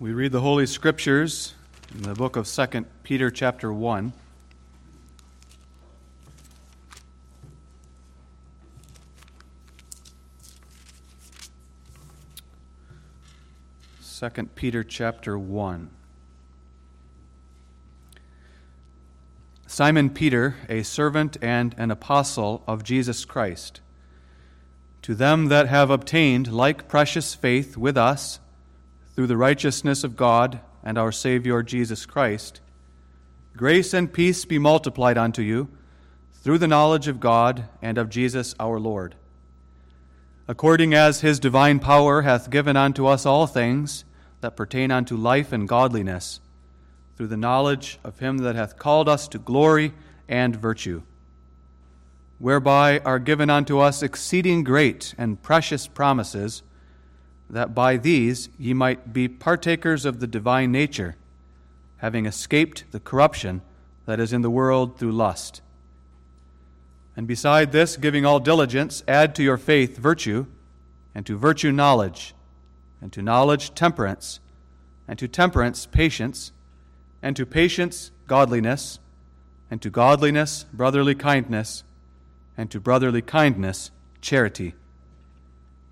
We read the Holy Scriptures in the book of 2 Peter, chapter 1. Second Peter chapter 1. Simon Peter, a servant and an apostle of Jesus Christ, to them that have obtained like precious faith with us, through the righteousness of God and our Savior Jesus Christ, grace and peace be multiplied unto you through the knowledge of God and of Jesus our Lord. According as his divine power hath given unto us all things that pertain unto life and godliness, through the knowledge of him that hath called us to glory and virtue, whereby are given unto us exceeding great and precious promises that by these ye might be partakers of the divine nature, having escaped the corruption that is in the world through lust. And beside this, giving all diligence, add to your faith virtue, and to virtue knowledge, and to knowledge temperance, and to temperance patience, and to patience godliness, and to godliness brotherly kindness, and to brotherly kindness charity.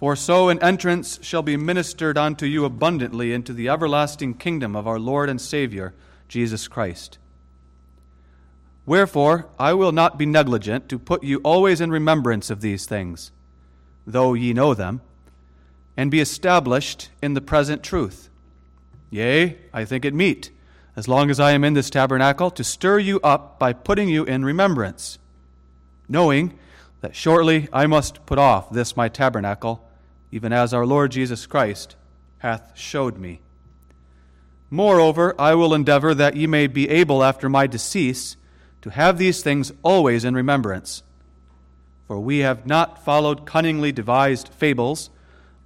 For so an entrance shall be ministered unto you abundantly into the everlasting kingdom of our Lord and Savior, Jesus Christ. Wherefore, I will not be negligent to put you always in remembrance of these things, though ye know them, and be established in the present truth. Yea, I think it meet, as long as I am in this tabernacle, to stir you up by putting you in remembrance, knowing that shortly I must put off this my tabernacle even as our Lord Jesus Christ hath showed me. Moreover, I will endeavor that ye may be able after my decease to have these things always in remembrance. For we have not followed cunningly devised fables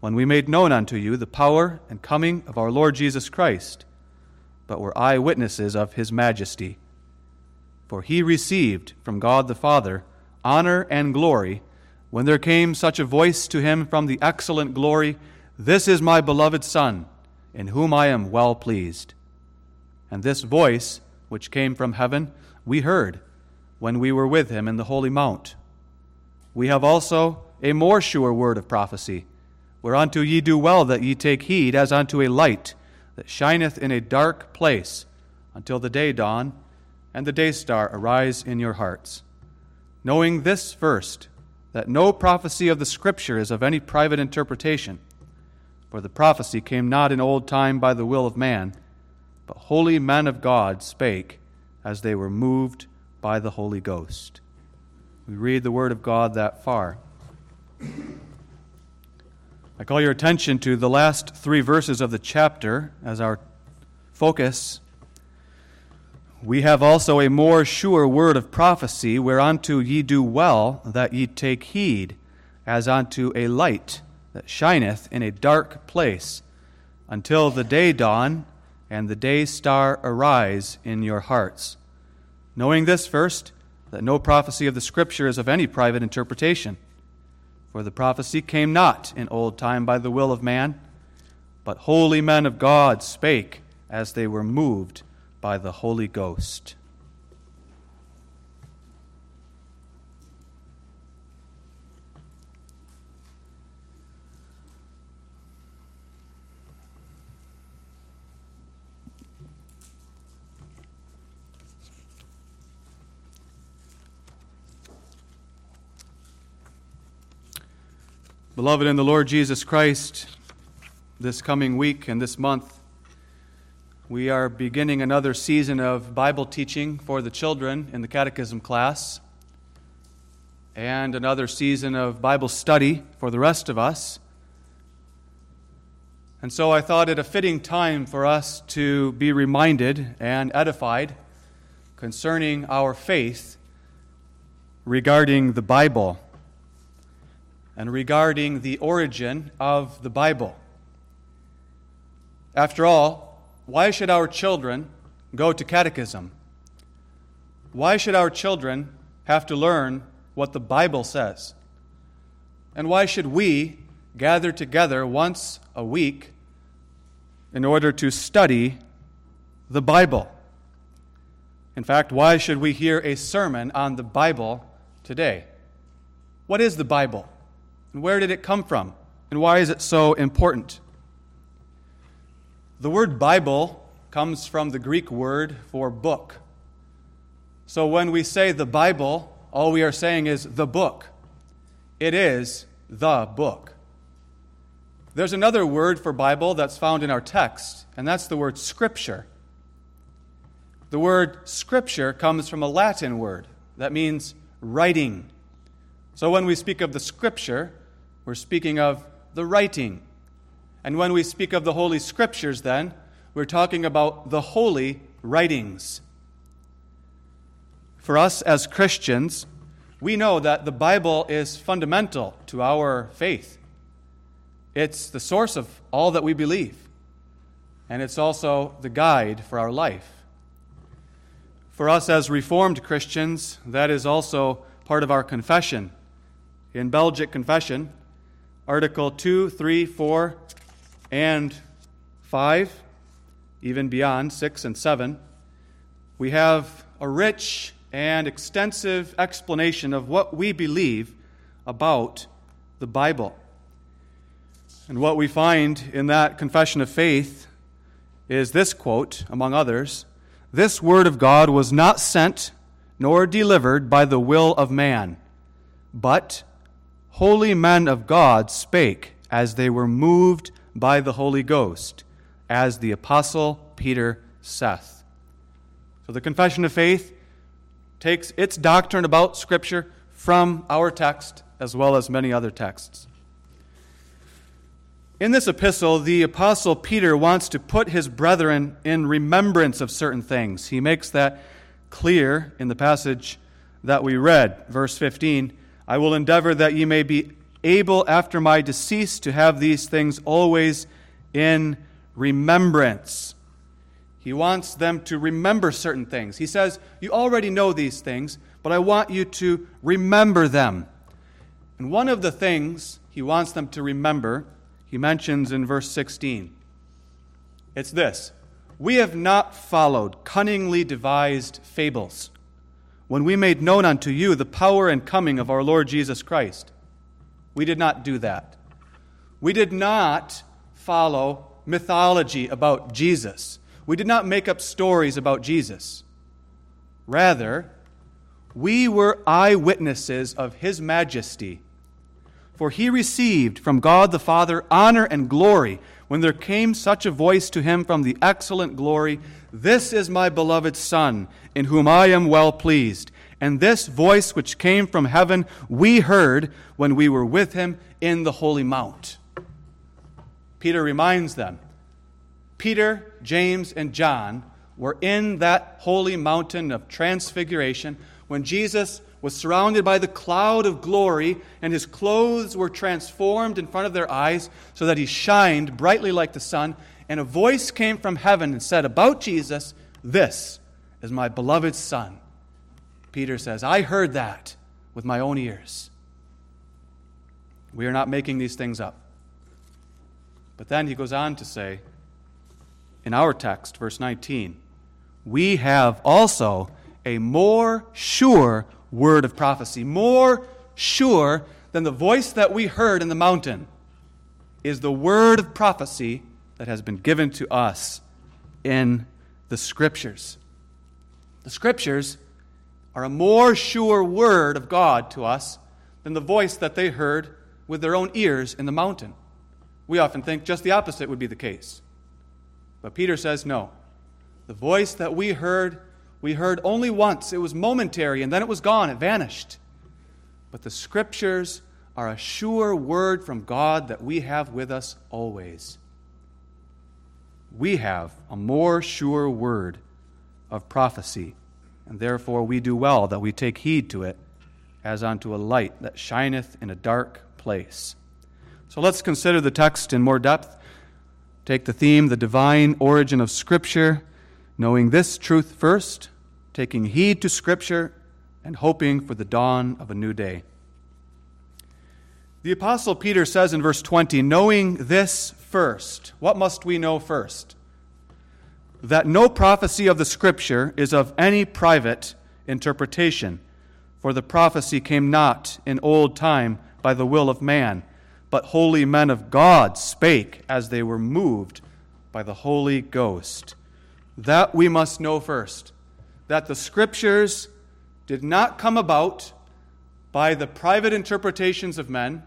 when we made known unto you the power and coming of our Lord Jesus Christ, but were eye witnesses of his majesty. For he received from God the Father honor and glory when there came such a voice to him from the excellent glory, This is my beloved Son, in whom I am well pleased. And this voice, which came from heaven, we heard when we were with him in the holy mount. We have also a more sure word of prophecy, whereunto ye do well that ye take heed as unto a light that shineth in a dark place until the day dawn and the day star arise in your hearts. Knowing this first, that no prophecy of the Scripture is of any private interpretation. For the prophecy came not in old time by the will of man, but holy men of God spake as they were moved by the Holy Ghost. We read the Word of God that far. I call your attention to the last three verses of the chapter as our focus we have also a more sure word of prophecy, whereunto ye do well that ye take heed, as unto a light that shineth in a dark place, until the day dawn and the day star arise in your hearts. Knowing this first, that no prophecy of the Scripture is of any private interpretation. For the prophecy came not in old time by the will of man, but holy men of God spake as they were moved by the Holy Ghost. Beloved in the Lord Jesus Christ, this coming week and this month, we are beginning another season of Bible teaching for the children in the catechism class and another season of Bible study for the rest of us. And so I thought it a fitting time for us to be reminded and edified concerning our faith regarding the Bible and regarding the origin of the Bible. After all, why should our children go to catechism? Why should our children have to learn what the Bible says? And why should we gather together once a week in order to study the Bible? In fact, why should we hear a sermon on the Bible today? What is the Bible? And where did it come from? And why is it so important? The word Bible comes from the Greek word for book. So when we say the Bible, all we are saying is the book. It is the book. There's another word for Bible that's found in our text, and that's the word scripture. The word scripture comes from a Latin word that means writing. So when we speak of the scripture, we're speaking of the writing. And when we speak of the Holy Scriptures, then, we're talking about the holy writings. For us as Christians, we know that the Bible is fundamental to our faith. It's the source of all that we believe, and it's also the guide for our life. For us as Reformed Christians, that is also part of our confession. In Belgic Confession, Article 2, 3, 4, and 5, even beyond 6 and 7, we have a rich and extensive explanation of what we believe about the Bible. And what we find in that confession of faith is this quote, among others this word of God was not sent nor delivered by the will of man, but holy men of God spake as they were moved by the Holy Ghost, as the Apostle Peter saith. So the confession of faith takes its doctrine about Scripture from our text as well as many other texts. In this epistle, the Apostle Peter wants to put his brethren in remembrance of certain things. He makes that clear in the passage that we read, verse 15. I will endeavor that ye may be able after my decease to have these things always in remembrance. He wants them to remember certain things. He says, You already know these things, but I want you to remember them. And one of the things he wants them to remember he mentions in verse 16. It's this We have not followed cunningly devised fables when we made known unto you the power and coming of our Lord Jesus Christ. We did not do that. We did not follow mythology about Jesus. We did not make up stories about Jesus. Rather, we were eyewitnesses of his majesty for he received from God the Father honor and glory when there came such a voice to him from the excellent glory This is my beloved Son, in whom I am well pleased. And this voice which came from heaven we heard when we were with him in the Holy Mount. Peter reminds them Peter, James, and John were in that holy mountain of transfiguration when Jesus was surrounded by the cloud of glory, and his clothes were transformed in front of their eyes, so that he shined brightly like the sun. And a voice came from heaven and said about Jesus, This is my beloved Son. Peter says, I heard that with my own ears. We are not making these things up. But then he goes on to say, in our text, verse 19, we have also a more sure word of prophecy. More sure than the voice that we heard in the mountain is the word of prophecy that has been given to us in the Scriptures. The Scriptures are a more sure word of God to us than the voice that they heard with their own ears in the mountain. We often think just the opposite would be the case. But Peter says no. The voice that we heard we heard only once. It was momentary, and then it was gone, it vanished. But the Scriptures are a sure word from God that we have with us always. we have a more sure word of prophecy, and therefore we do well that we take heed to it as unto a light that shineth in a dark place. So let's consider the text in more depth. Take the theme, the divine origin of Scripture, knowing this truth first, taking heed to Scripture, and hoping for the dawn of a new day. The Apostle Peter says in verse 20, knowing this first, what must we know first? That no prophecy of the Scripture is of any private interpretation, for the prophecy came not in old time by the will of man, but holy men of God spake as they were moved by the Holy Ghost. That we must know first, that the Scriptures did not come about by the private interpretations of men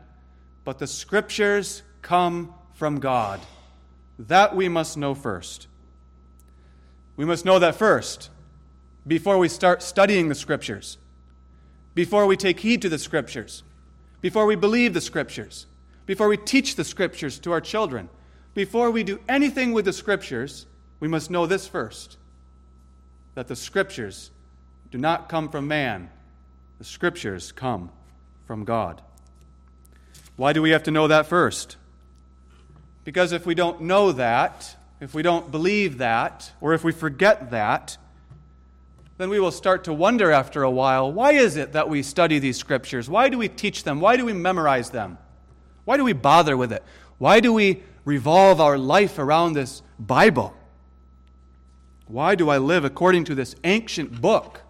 but the Scriptures come from God. That we must know first. We must know that first before we start studying the Scriptures, before we take heed to the Scriptures, before we believe the Scriptures, before we teach the Scriptures to our children, before we do anything with the Scriptures, we must know this first that the Scriptures do not come from man, the Scriptures come from God. Why do we have to know that first? Because if we don't know that, if we don't believe that, or if we forget that, then we will start to wonder after a while why is it that we study these scriptures? Why do we teach them? Why do we memorize them? Why do we bother with it? Why do we revolve our life around this Bible? Why do I live according to this ancient book?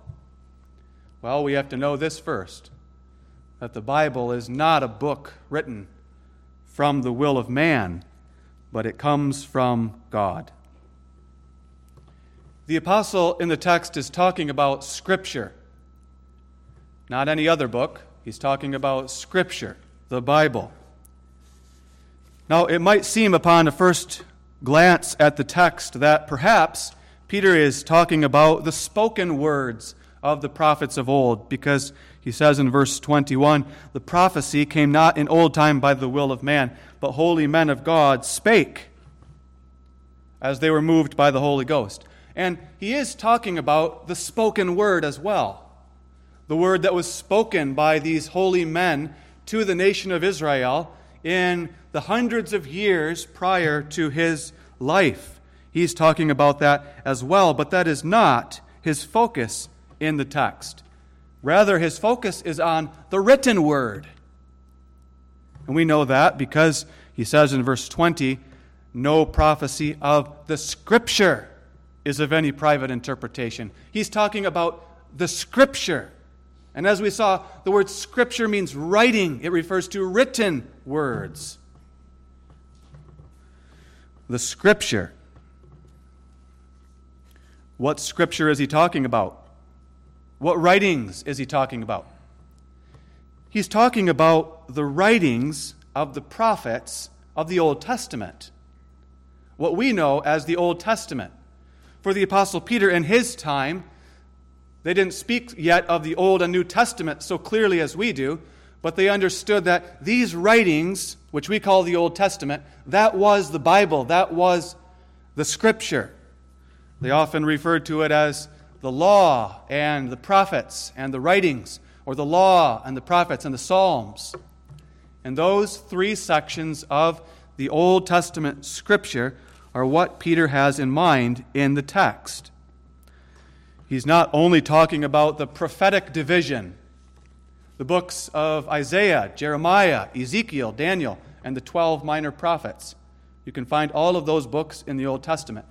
Well, we have to know this first that the Bible is not a book written from the will of man, but it comes from God. The apostle in the text is talking about Scripture, not any other book. He's talking about Scripture, the Bible. Now, it might seem upon a first glance at the text that perhaps Peter is talking about the spoken words of the prophets of old, because he says in verse 21 The prophecy came not in old time by the will of man, but holy men of God spake as they were moved by the Holy Ghost. And he is talking about the spoken word as well. The word that was spoken by these holy men to the nation of Israel in the hundreds of years prior to his life. He's talking about that as well, but that is not his focus in the text. Rather, his focus is on the written word. And we know that because he says in verse 20, no prophecy of the Scripture is of any private interpretation. He's talking about the Scripture. And as we saw, the word Scripture means writing, it refers to written words. The Scripture. What Scripture is he talking about? What writings is he talking about? He's talking about the writings of the prophets of the Old Testament, what we know as the Old Testament. For the Apostle Peter in his time, they didn't speak yet of the Old and New Testament so clearly as we do, but they understood that these writings, which we call the Old Testament, that was the Bible, that was the Scripture. They often referred to it as the law and the prophets and the writings, or the law and the prophets and the Psalms. And those three sections of the Old Testament scripture are what Peter has in mind in the text. He's not only talking about the prophetic division, the books of Isaiah, Jeremiah, Ezekiel, Daniel, and the 12 minor prophets. You can find all of those books in the Old Testament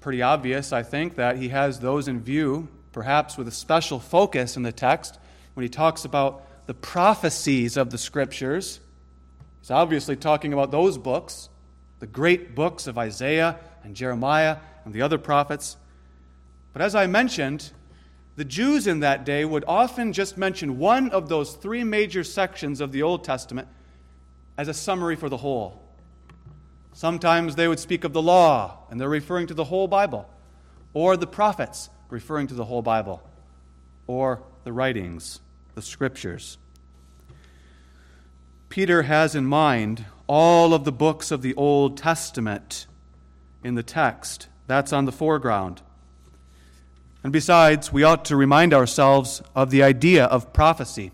pretty obvious, I think, that he has those in view, perhaps with a special focus in the text when he talks about the prophecies of the scriptures. He's obviously talking about those books, the great books of Isaiah and Jeremiah and the other prophets. But as I mentioned, the Jews in that day would often just mention one of those three major sections of the Old Testament as a summary for the whole. Sometimes they would speak of the law, and they're referring to the whole Bible, or the prophets, referring to the whole Bible, or the writings, the scriptures. Peter has in mind all of the books of the Old Testament in the text. That's on the foreground. And besides, we ought to remind ourselves of the idea of prophecy.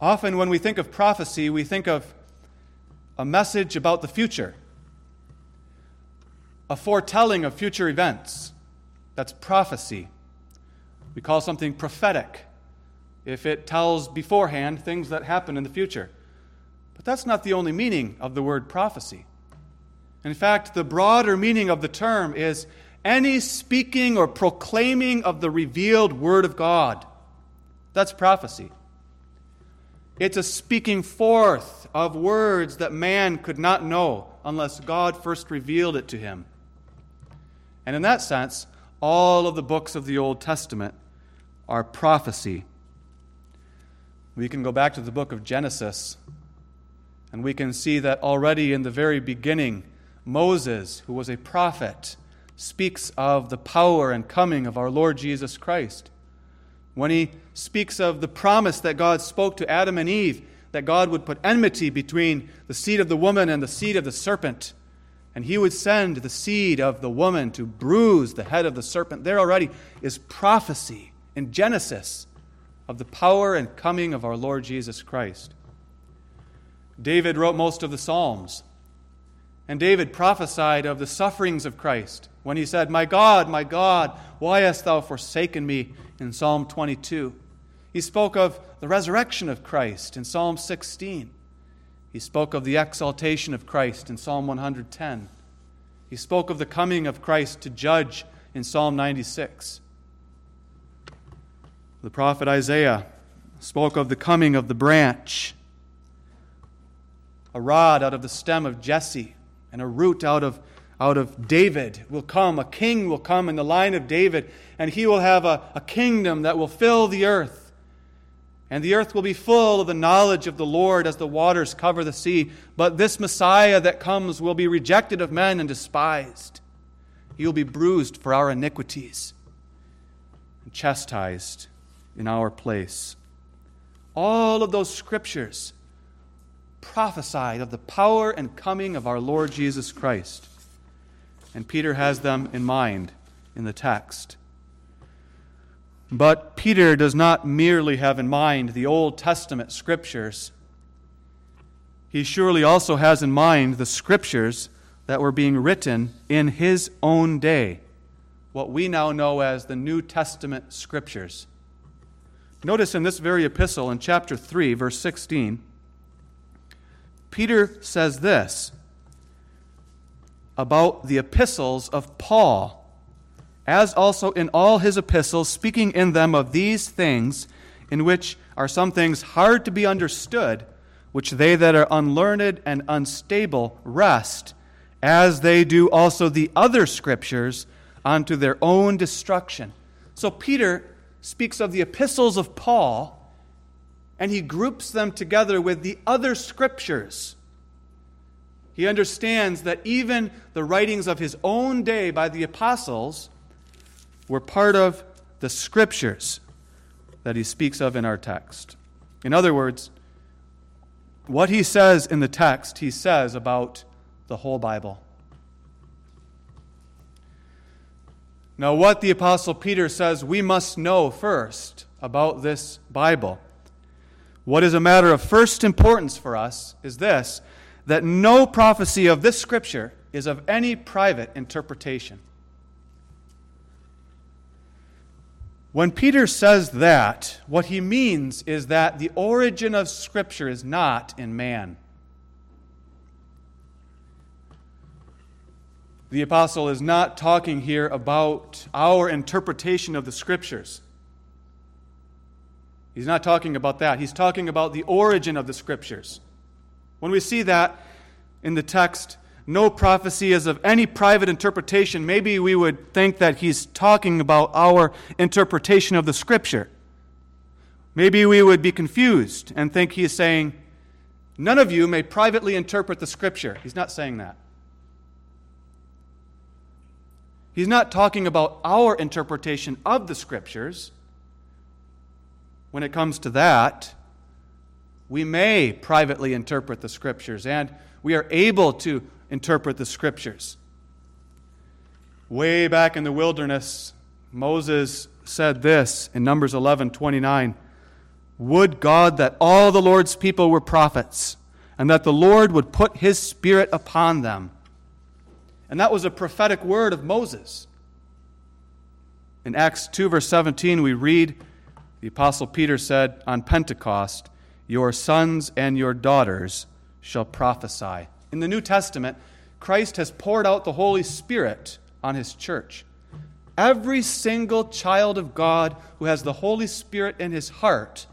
Often, when we think of prophecy, we think of a message about the future, a foretelling of future events. That's prophecy. We call something prophetic if it tells beforehand things that happen in the future. But that's not the only meaning of the word prophecy. In fact, the broader meaning of the term is any speaking or proclaiming of the revealed Word of God. That's prophecy. It's a speaking forth of words that man could not know unless God first revealed it to him. And in that sense, all of the books of the Old Testament are prophecy. We can go back to the book of Genesis, and we can see that already in the very beginning, Moses, who was a prophet, speaks of the power and coming of our Lord Jesus Christ. When he speaks of the promise that God spoke to Adam and Eve, that God would put enmity between the seed of the woman and the seed of the serpent, and he would send the seed of the woman to bruise the head of the serpent, there already is prophecy in Genesis of the power and coming of our Lord Jesus Christ. David wrote most of the Psalms. And David prophesied of the sufferings of Christ when he said, My God, my God, why hast thou forsaken me? in Psalm 22. He spoke of the resurrection of Christ in Psalm 16. He spoke of the exaltation of Christ in Psalm 110. He spoke of the coming of Christ to judge in Psalm 96. The prophet Isaiah spoke of the coming of the branch, a rod out of the stem of Jesse and a root out of, out of David will come. A king will come in the line of David, and he will have a, a kingdom that will fill the earth. And the earth will be full of the knowledge of the Lord as the waters cover the sea. But this Messiah that comes will be rejected of men and despised. He will be bruised for our iniquities and chastised in our place. All of those scriptures prophesied of the power and coming of our Lord Jesus Christ. And Peter has them in mind in the text. But Peter does not merely have in mind the Old Testament scriptures. He surely also has in mind the scriptures that were being written in his own day, what we now know as the New Testament scriptures. Notice in this very epistle, in chapter 3, verse 16, Peter says this about the epistles of Paul, as also in all his epistles, speaking in them of these things, in which are some things hard to be understood, which they that are unlearned and unstable wrest, as they do also the other scriptures, unto their own destruction. So Peter speaks of the epistles of Paul and he groups them together with the other scriptures. He understands that even the writings of his own day by the apostles were part of the scriptures that he speaks of in our text. In other words, what he says in the text, he says about the whole Bible. Now, what the Apostle Peter says we must know first about this Bible what is a matter of first importance for us is this that no prophecy of this scripture is of any private interpretation. When Peter says that, what he means is that the origin of Scripture is not in man. The apostle is not talking here about our interpretation of the Scriptures. He's not talking about that. He's talking about the origin of the scriptures. When we see that in the text, no prophecy is of any private interpretation, maybe we would think that he's talking about our interpretation of the scripture. Maybe we would be confused and think he is saying, None of you may privately interpret the scripture. He's not saying that. He's not talking about our interpretation of the scriptures when it comes to that, we may privately interpret the scriptures, and we are able to interpret the scriptures. Way back in the wilderness, Moses said this in Numbers 11 29. Would God that all the Lord's people were prophets, and that the Lord would put his spirit upon them. And that was a prophetic word of Moses. In Acts 2, verse 17, we read the Apostle Peter said on Pentecost, Your sons and your daughters shall prophesy. In the New Testament, Christ has poured out the Holy Spirit on his church. Every single child of God who has the Holy Spirit in his heart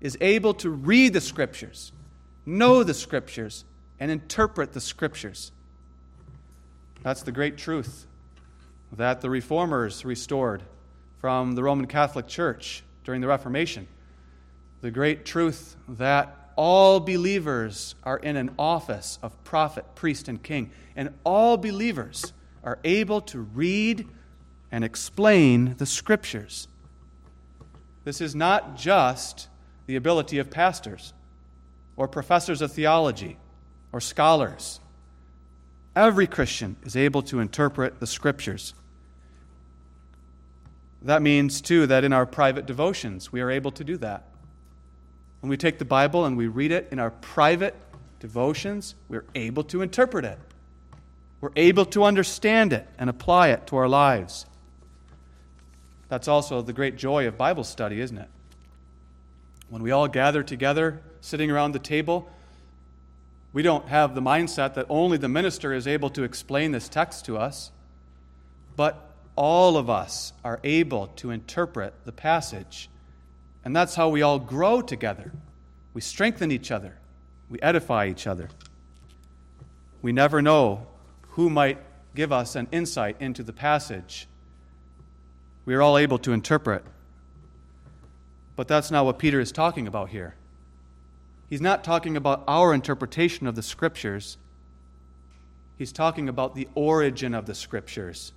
is able to read the Scriptures, know the Scriptures, and interpret the Scriptures. That's the great truth that the Reformers restored from the Roman Catholic Church during the Reformation. The great truth that all believers are in an office of prophet, priest, and king, and all believers are able to read and explain the Scriptures. This is not just the ability of pastors or professors of theology or scholars. Every Christian is able to interpret the scriptures. That means, too, that in our private devotions, we are able to do that. When we take the Bible and we read it in our private devotions, we're able to interpret it. We're able to understand it and apply it to our lives. That's also the great joy of Bible study, isn't it? When we all gather together, sitting around the table, we don't have the mindset that only the minister is able to explain this text to us, but all of us are able to interpret the passage. And that's how we all grow together. We strengthen each other, we edify each other. We never know who might give us an insight into the passage. We are all able to interpret but that's not what Peter is talking about here. He's not talking about our interpretation of the Scriptures, he's talking about the origin of the Scriptures.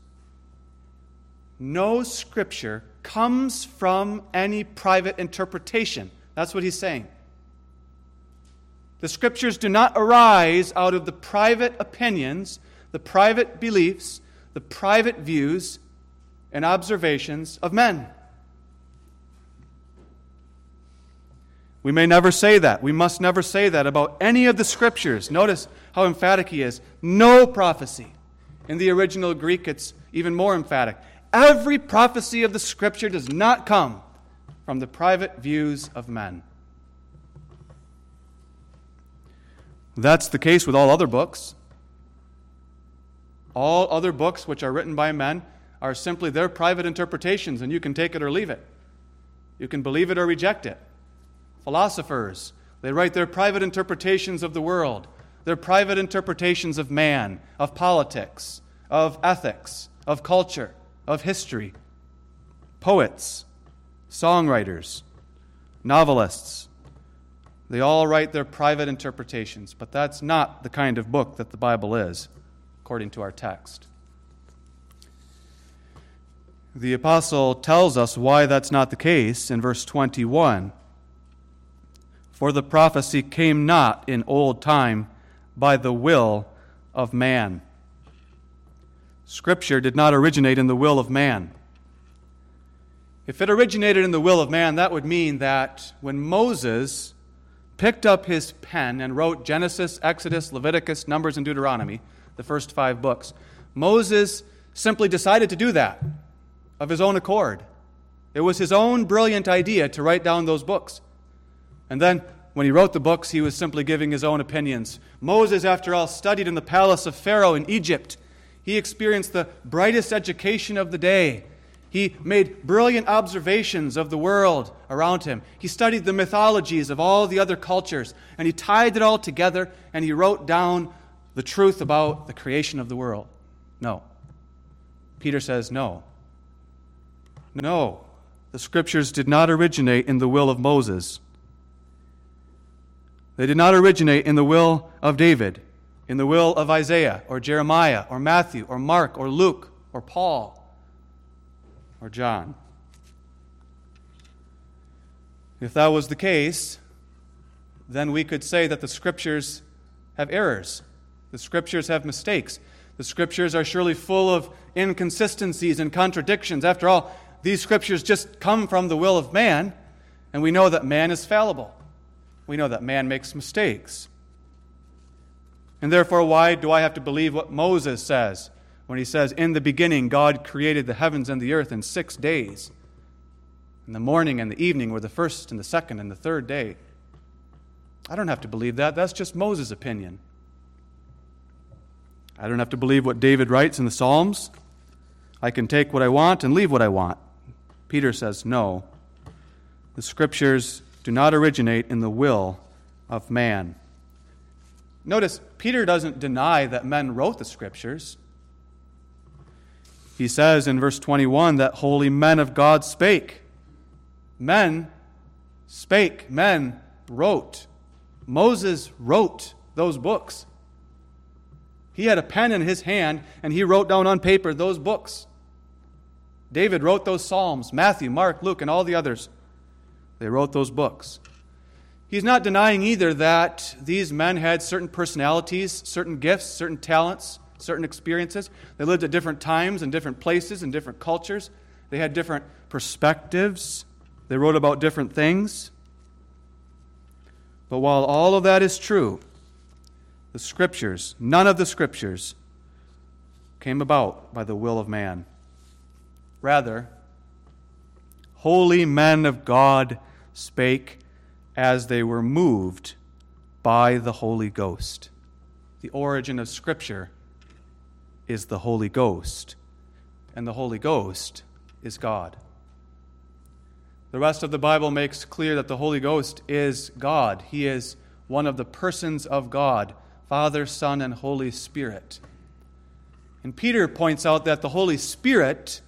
No Scripture comes from any private interpretation. That's what he's saying. The Scriptures do not arise out of the private opinions, the private beliefs, the private views, and observations of men. We may never say that. We must never say that about any of the scriptures. Notice how emphatic he is. No prophecy. In the original Greek, it's even more emphatic. Every prophecy of the scripture does not come from the private views of men. That's the case with all other books. All other books which are written by men are simply their private interpretations, and you can take it or leave it. You can believe it or reject it philosophers. They write their private interpretations of the world, their private interpretations of man, of politics, of ethics, of culture, of history. Poets, songwriters, novelists, they all write their private interpretations, but that's not the kind of book that the Bible is, according to our text. The apostle tells us why that's not the case in verse 21. For the prophecy came not in old time by the will of man. Scripture did not originate in the will of man. If it originated in the will of man, that would mean that when Moses picked up his pen and wrote Genesis, Exodus, Leviticus, Numbers, and Deuteronomy, the first five books, Moses simply decided to do that of his own accord. It was his own brilliant idea to write down those books. And then when he wrote the books, he was simply giving his own opinions. Moses, after all, studied in the palace of Pharaoh in Egypt. He experienced the brightest education of the day. He made brilliant observations of the world around him. He studied the mythologies of all the other cultures, and he tied it all together and he wrote down the truth about the creation of the world. No. Peter says, no. No. The scriptures did not originate in the will of Moses. They did not originate in the will of David, in the will of Isaiah or Jeremiah or Matthew or Mark or Luke or Paul or John. If that was the case, then we could say that the scriptures have errors. The scriptures have mistakes. The scriptures are surely full of inconsistencies and contradictions. After all, these scriptures just come from the will of man, and we know that man is fallible. We know that man makes mistakes. And therefore, why do I have to believe what Moses says when he says, In the beginning, God created the heavens and the earth in six days? And the morning and the evening were the first and the second and the third day. I don't have to believe that. That's just Moses' opinion. I don't have to believe what David writes in the Psalms. I can take what I want and leave what I want. Peter says, No. The scriptures do not originate in the will of man. Notice, Peter doesn't deny that men wrote the scriptures. He says in verse 21 that holy men of God spake. Men spake, men wrote. Moses wrote those books. He had a pen in his hand and he wrote down on paper those books. David wrote those Psalms, Matthew, Mark, Luke, and all the others. They wrote those books. He's not denying either that these men had certain personalities, certain gifts, certain talents, certain experiences. They lived at different times and different places and different cultures. They had different perspectives. They wrote about different things. But while all of that is true, the scriptures, none of the scriptures, came about by the will of man. Rather, holy men of God spake as they were moved by the Holy Ghost. The origin of Scripture is the Holy Ghost, and the Holy Ghost is God. The rest of the Bible makes clear that the Holy Ghost is God. He is one of the persons of God Father, Son, and Holy Spirit. And Peter points out that the Holy Spirit,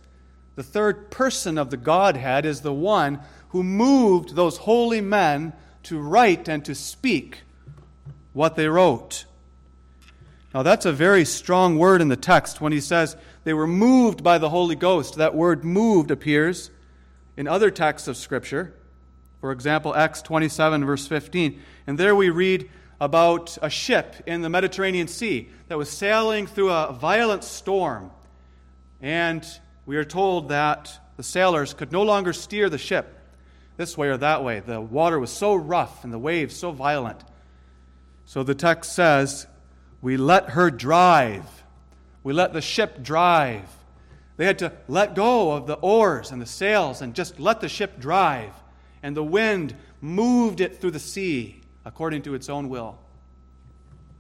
the third person of the Godhead, is the one who moved those holy men to write and to speak what they wrote. Now, that's a very strong word in the text when he says they were moved by the Holy Ghost. That word moved appears in other texts of Scripture. For example, Acts 27, verse 15. And there we read about a ship in the Mediterranean Sea that was sailing through a violent storm. And we are told that the sailors could no longer steer the ship this way or that way. The water was so rough and the waves so violent. So the text says, We let her drive. We let the ship drive. They had to let go of the oars and the sails and just let the ship drive. And the wind moved it through the sea according to its own will.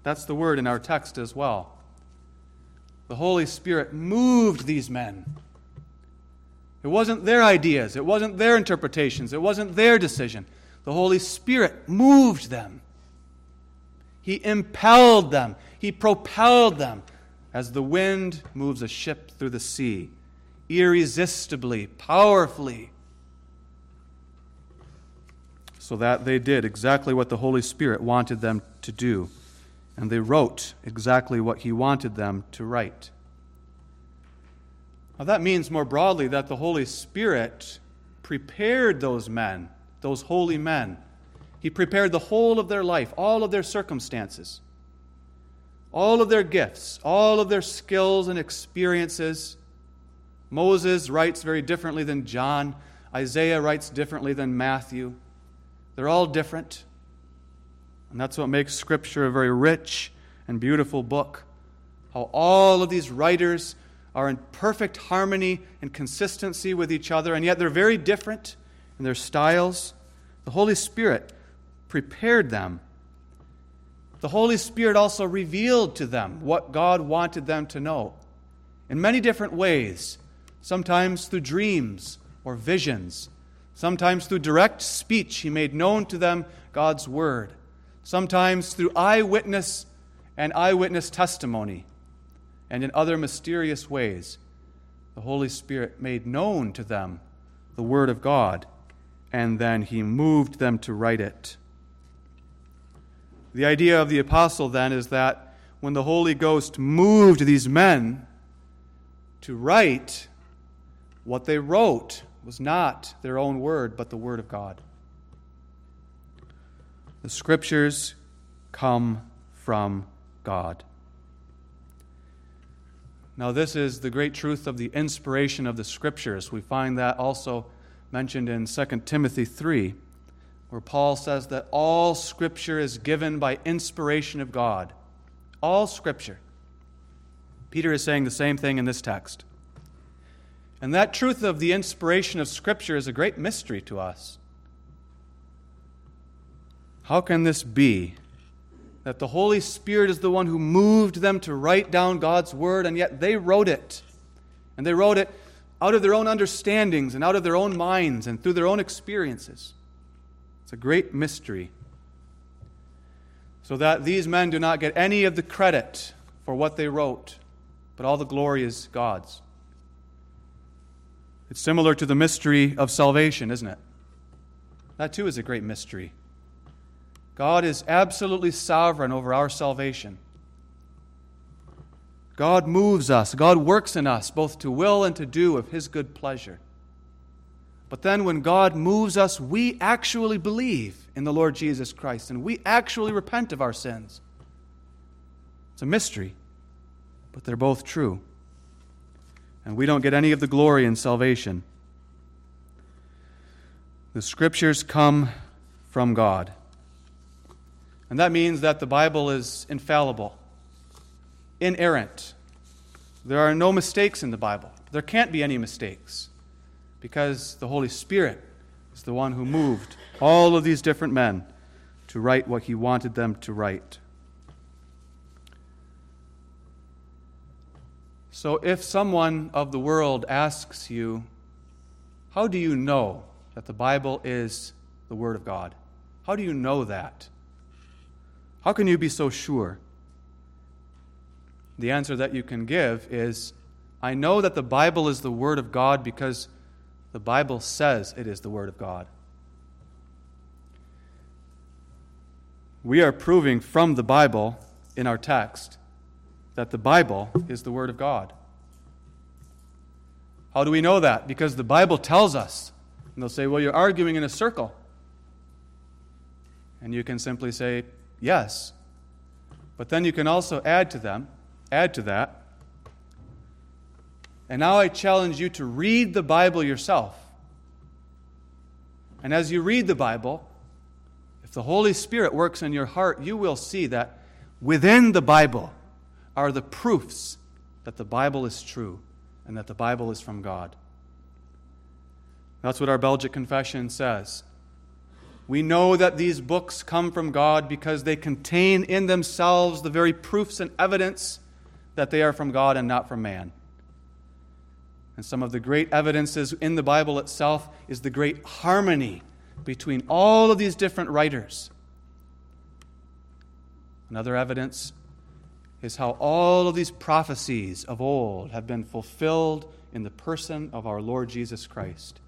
That's the word in our text as well. The Holy Spirit moved these men it wasn't their ideas, it wasn't their interpretations, it wasn't their decision. The Holy Spirit moved them. He impelled them, He propelled them as the wind moves a ship through the sea, irresistibly, powerfully. So that they did exactly what the Holy Spirit wanted them to do, and they wrote exactly what He wanted them to write. Now, that means more broadly that the Holy Spirit prepared those men, those holy men. He prepared the whole of their life, all of their circumstances, all of their gifts, all of their skills and experiences. Moses writes very differently than John. Isaiah writes differently than Matthew. They're all different. And that's what makes Scripture a very rich and beautiful book. How all of these writers are in perfect harmony and consistency with each other, and yet they're very different in their styles. The Holy Spirit prepared them. The Holy Spirit also revealed to them what God wanted them to know in many different ways, sometimes through dreams or visions, sometimes through direct speech. He made known to them God's Word, sometimes through eyewitness and eyewitness testimony and in other mysterious ways, the Holy Spirit made known to them the Word of God, and then He moved them to write it. The idea of the apostle then is that when the Holy Ghost moved these men to write, what they wrote was not their own word, but the Word of God. The Scriptures come from God. Now, this is the great truth of the inspiration of the Scriptures. We find that also mentioned in 2 Timothy 3, where Paul says that all Scripture is given by inspiration of God. All Scripture. Peter is saying the same thing in this text. And that truth of the inspiration of Scripture is a great mystery to us. How can this be? That the Holy Spirit is the one who moved them to write down God's Word, and yet they wrote it. And they wrote it out of their own understandings and out of their own minds and through their own experiences. It's a great mystery. So that these men do not get any of the credit for what they wrote, but all the glory is God's. It's similar to the mystery of salvation, isn't it? That too is a great mystery. God is absolutely sovereign over our salvation. God moves us, God works in us, both to will and to do of His good pleasure. But then when God moves us, we actually believe in the Lord Jesus Christ and we actually repent of our sins. It's a mystery, but they're both true and we don't get any of the glory in salvation. The scriptures come from God. And that means that the Bible is infallible, inerrant. There are no mistakes in the Bible. There can't be any mistakes because the Holy Spirit is the one who moved all of these different men to write what he wanted them to write. So if someone of the world asks you, How do you know that the Bible is the Word of God? How do you know that? How can you be so sure? The answer that you can give is I know that the Bible is the Word of God because the Bible says it is the Word of God. We are proving from the Bible in our text that the Bible is the Word of God. How do we know that? Because the Bible tells us. And they'll say, well, you're arguing in a circle. And you can simply say, yes. But then you can also add to them, add to that. And now I challenge you to read the Bible yourself. And as you read the Bible, if the Holy Spirit works in your heart, you will see that within the Bible, are the proofs that the Bible is true and that the Bible is from God. That's what our Belgic Confession says. We know that these books come from God because they contain in themselves the very proofs and evidence that they are from God and not from man. And some of the great evidences in the Bible itself is the great harmony between all of these different writers. Another evidence is how all of these prophecies of old have been fulfilled in the person of our Lord Jesus Christ.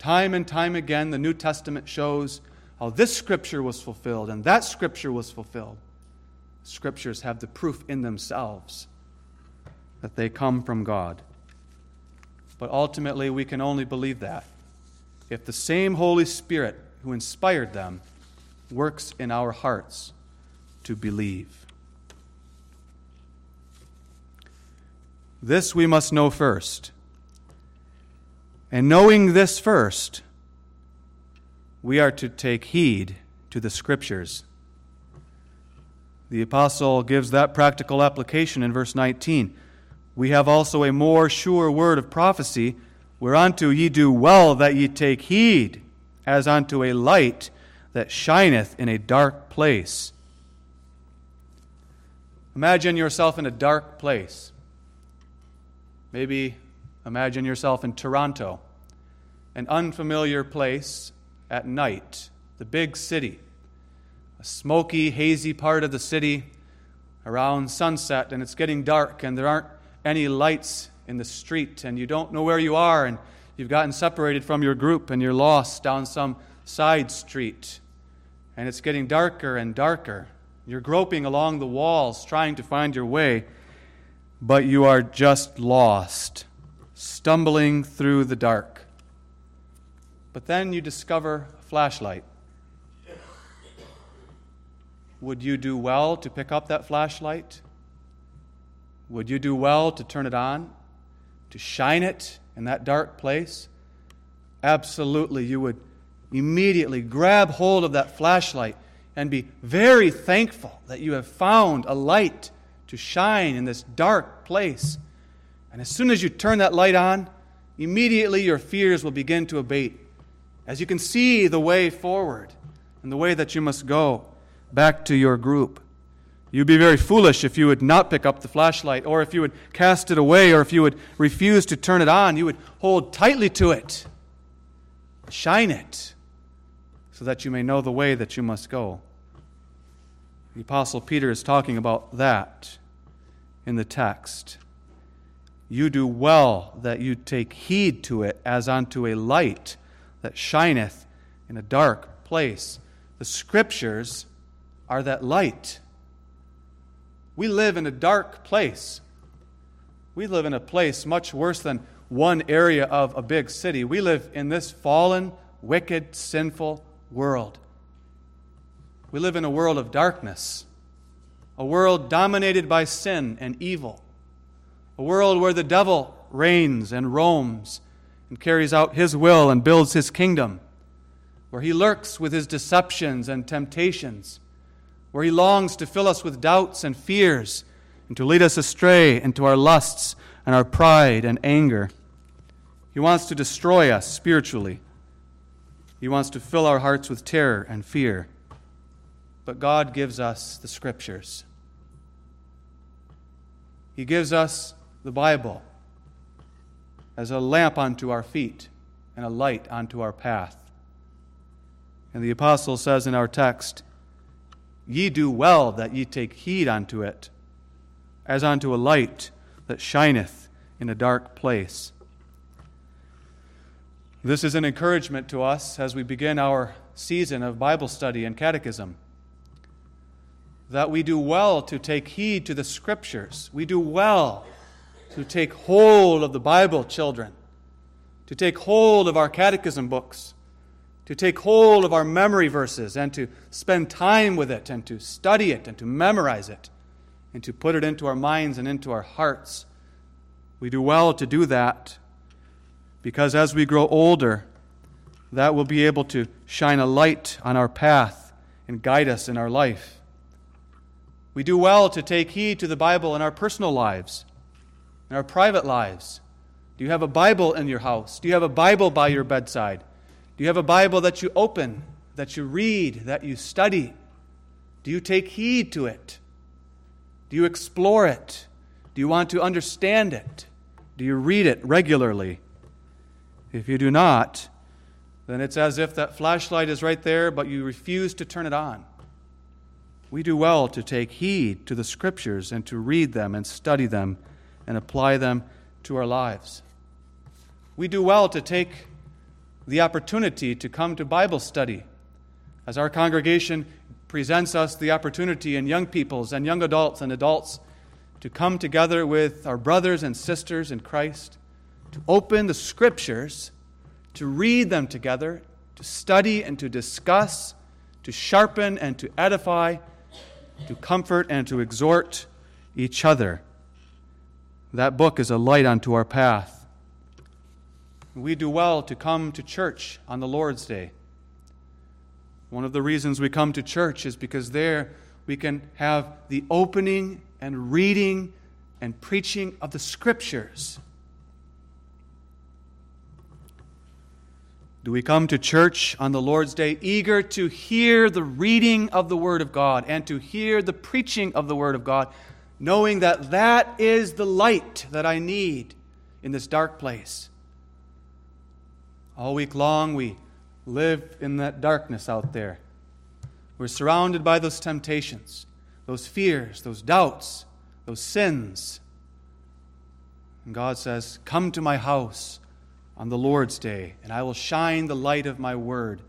Time and time again, the New Testament shows how this scripture was fulfilled and that scripture was fulfilled. Scriptures have the proof in themselves that they come from God. But ultimately, we can only believe that if the same Holy Spirit who inspired them works in our hearts to believe. This we must know first. And knowing this first, we are to take heed to the Scriptures. The apostle gives that practical application in verse 19. We have also a more sure word of prophecy, whereunto ye do well that ye take heed, as unto a light that shineth in a dark place. Imagine yourself in a dark place. Maybe imagine yourself in Toronto, an unfamiliar place at night, the big city, a smoky, hazy part of the city around sunset, and it's getting dark, and there aren't any lights in the street, and you don't know where you are, and you've gotten separated from your group, and you're lost down some side street, and it's getting darker and darker. You're groping along the walls, trying to find your way but you are just lost, stumbling through the dark. But then you discover a flashlight. Would you do well to pick up that flashlight? would you do well to turn it on, to shine it in that dark place? Absolutely, you would immediately grab hold of that flashlight and be very thankful that you have found a light to shine in this dark place. And as soon as you turn that light on, immediately your fears will begin to abate as you can see the way forward and the way that you must go back to your group. You'd be very foolish if you would not pick up the flashlight, or if you would cast it away, or if you would refuse to turn it on. You would hold tightly to it, shine it, so that you may know the way that you must go. The Apostle Peter is talking about that in the text. You do well that you take heed to it as unto a light that shineth in a dark place. The Scriptures are that light. We live in a dark place. We live in a place much worse than one area of a big city. We live in this fallen, wicked, sinful world. We live in a world of darkness, a world dominated by sin and evil, a world where the devil reigns and roams and carries out his will and builds his kingdom, where he lurks with his deceptions and temptations, where he longs to fill us with doubts and fears and to lead us astray into our lusts and our pride and anger. He wants to destroy us spiritually. He wants to fill our hearts with terror and fear. But God gives us the Scriptures. He gives us the Bible as a lamp unto our feet and a light unto our path. And the apostle says in our text, Ye do well that ye take heed unto it, as unto a light that shineth in a dark place. This is an encouragement to us as we begin our season of Bible study and catechism. That we do well to take heed to the Scriptures. We do well to take hold of the Bible, children, to take hold of our catechism books, to take hold of our memory verses, and to spend time with it, and to study it, and to memorize it, and to put it into our minds and into our hearts. We do well to do that because as we grow older, that will be able to shine a light on our path and guide us in our life. We do well to take heed to the Bible in our personal lives in our private lives? Do you have a Bible in your house? Do you have a Bible by your bedside? Do you have a Bible that you open, that you read, that you study? Do you take heed to it? Do you explore it? Do you want to understand it? Do you read it regularly? If you do not, then it's as if that flashlight is right there, but you refuse to turn it on. We do well to take heed to the Scriptures and to read them and study them and apply them to our lives. We do well to take the opportunity to come to Bible study. As our congregation presents us the opportunity in young peoples and young adults and adults to come together with our brothers and sisters in Christ, to open the scriptures, to read them together, to study and to discuss, to sharpen and to edify, to comfort and to exhort each other. That book is a light unto our path. We do well to come to church on the Lord's Day. One of the reasons we come to church is because there we can have the opening and reading and preaching of the Scriptures. Do we come to church on the Lord's Day eager to hear the reading of the Word of God and to hear the preaching of the Word of God? Knowing that that is the light that I need in this dark place. All week long, we live in that darkness out there. We're surrounded by those temptations, those fears, those doubts, those sins. And God says, Come to my house on the Lord's day, and I will shine the light of my word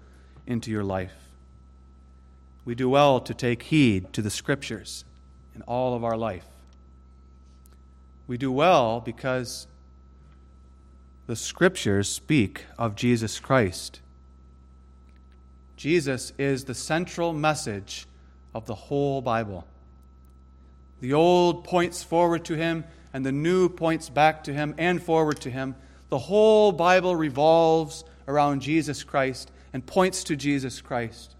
into your life. We do well to take heed to the scriptures in all of our life. We do well because the scriptures speak of Jesus Christ. Jesus is the central message of the whole Bible. The old points forward to Him, and the new points back to Him and forward to Him. The whole Bible revolves around Jesus Christ and points to Jesus Christ.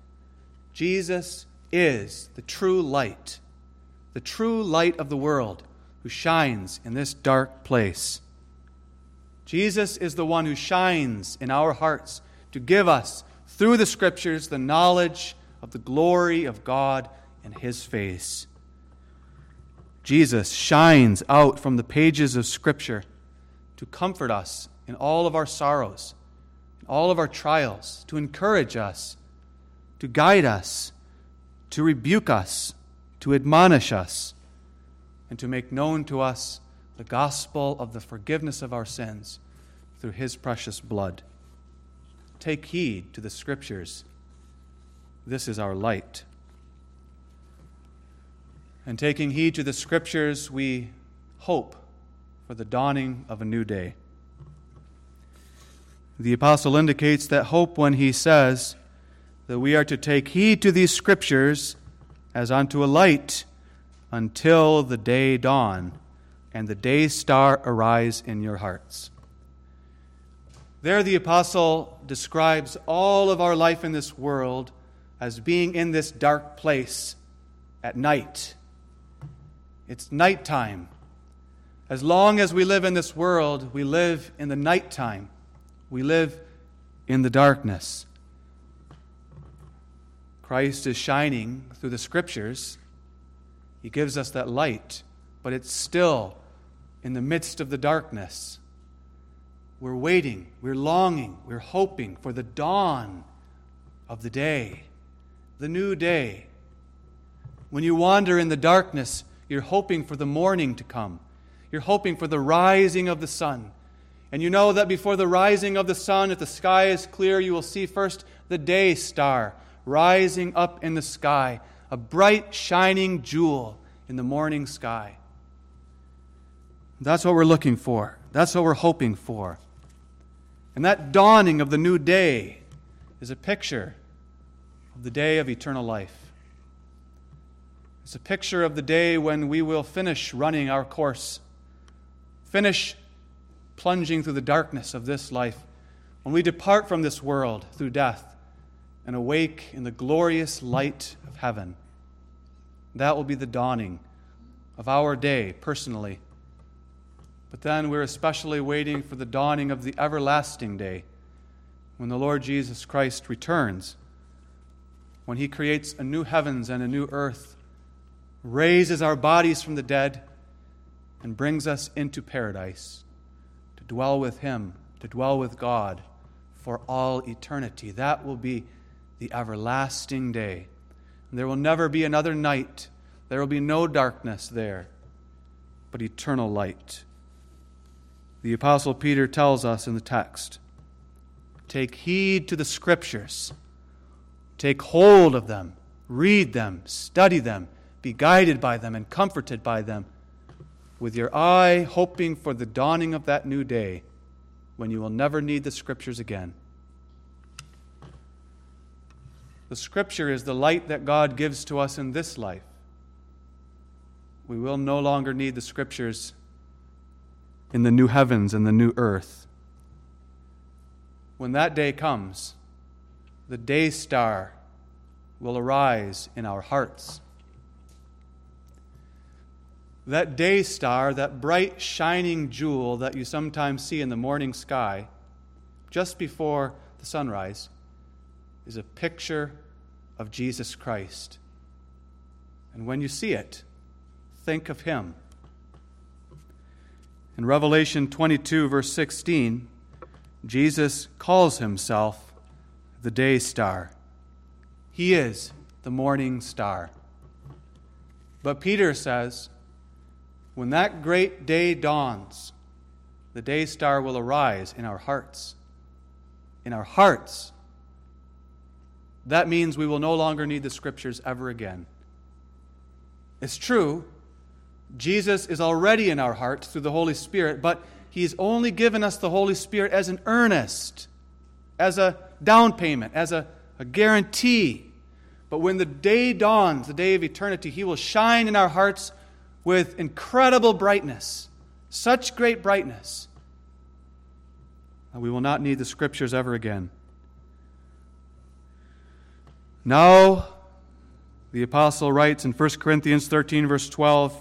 Jesus is the true light, the true light of the world who shines in this dark place. Jesus is the one who shines in our hearts to give us, through the Scriptures, the knowledge of the glory of God and His face. Jesus shines out from the pages of Scripture to comfort us in all of our sorrows, in all of our trials, to encourage us, to guide us, to rebuke us, to admonish us, and to make known to us the gospel of the forgiveness of our sins through his precious blood. Take heed to the scriptures. This is our light. And taking heed to the scriptures, we hope for the dawning of a new day. The apostle indicates that hope when he says that we are to take heed to these scriptures as unto a light until the day dawn and the day star arise in your hearts. There, the apostle describes all of our life in this world as being in this dark place at night. It's nighttime. As long as we live in this world, we live in the nighttime. We live in the darkness. Christ is shining through the scriptures. He gives us that light, but it's still in the midst of the darkness. We're waiting, we're longing, we're hoping for the dawn of the day, the new day. When you wander in the darkness, you're hoping for the morning to come. You're hoping for the rising of the sun. And you know that before the rising of the sun, if the sky is clear, you will see first the day star rising up in the sky, a bright, shining jewel in the morning sky. That's what we're looking for. That's what we're hoping for. And that dawning of the new day is a picture of the day of eternal life. It's a picture of the day when we will finish running our course, finish plunging through the darkness of this life, when we depart from this world through death and awake in the glorious light of heaven. That will be the dawning of our day personally. But then we're especially waiting for the dawning of the everlasting day when the Lord Jesus Christ returns, when he creates a new heavens and a new earth, raises our bodies from the dead, and brings us into paradise to dwell with him, to dwell with God for all eternity. That will be the everlasting day. And there will never be another night. There will be no darkness there, but eternal light. The Apostle Peter tells us in the text take heed to the Scriptures, take hold of them, read them, study them, be guided by them, and comforted by them, with your eye hoping for the dawning of that new day when you will never need the Scriptures again. The Scripture is the light that God gives to us in this life. We will no longer need the Scriptures in the new heavens and the new earth. When that day comes, the day star will arise in our hearts. That day star, that bright shining jewel that you sometimes see in the morning sky just before the sunrise, is a picture of Jesus Christ. And when you see it, think of him. In Revelation 22, verse 16, Jesus calls himself the day star. He is the morning star. But Peter says, when that great day dawns, the day star will arise in our hearts. In our hearts. That means we will no longer need the scriptures ever again. It's true, Jesus is already in our hearts through the Holy Spirit, but He's only given us the Holy Spirit as an earnest, as a down payment, as a, a guarantee. But when the day dawns, the day of eternity, He will shine in our hearts with incredible brightness, such great brightness, that we will not need the Scriptures ever again. Now, the apostle writes in 1 Corinthians 13, verse 12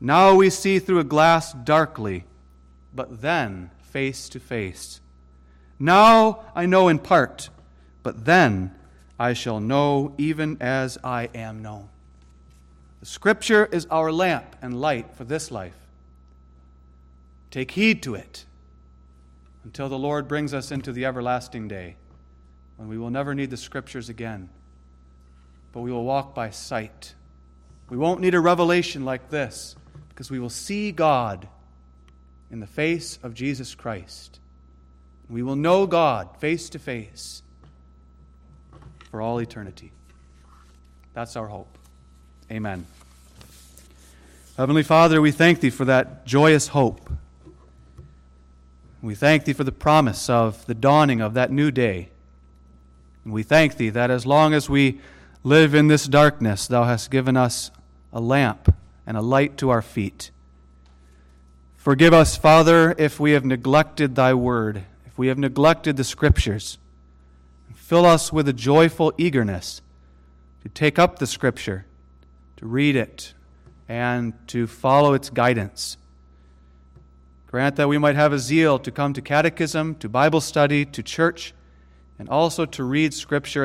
Now we see through a glass darkly, but then face to face. Now I know in part, but then I shall know even as I am known. The Scripture is our lamp and light for this life. Take heed to it until the Lord brings us into the everlasting day when we will never need the Scriptures again, but we will walk by sight. We won't need a revelation like this because we will see God in the face of Jesus Christ. We will know God face to face for all eternity. That's our hope. Amen. Heavenly Father, we thank Thee for that joyous hope. We thank Thee for the promise of the dawning of that new day. And we thank Thee that as long as we live in this darkness, Thou hast given us a lamp and a light to our feet. Forgive us, Father, if we have neglected Thy word, if we have neglected the Scriptures. Fill us with a joyful eagerness to take up the Scripture to read it and to follow its guidance. Grant that we might have a zeal to come to catechism, to Bible study, to church, and also to read Scripture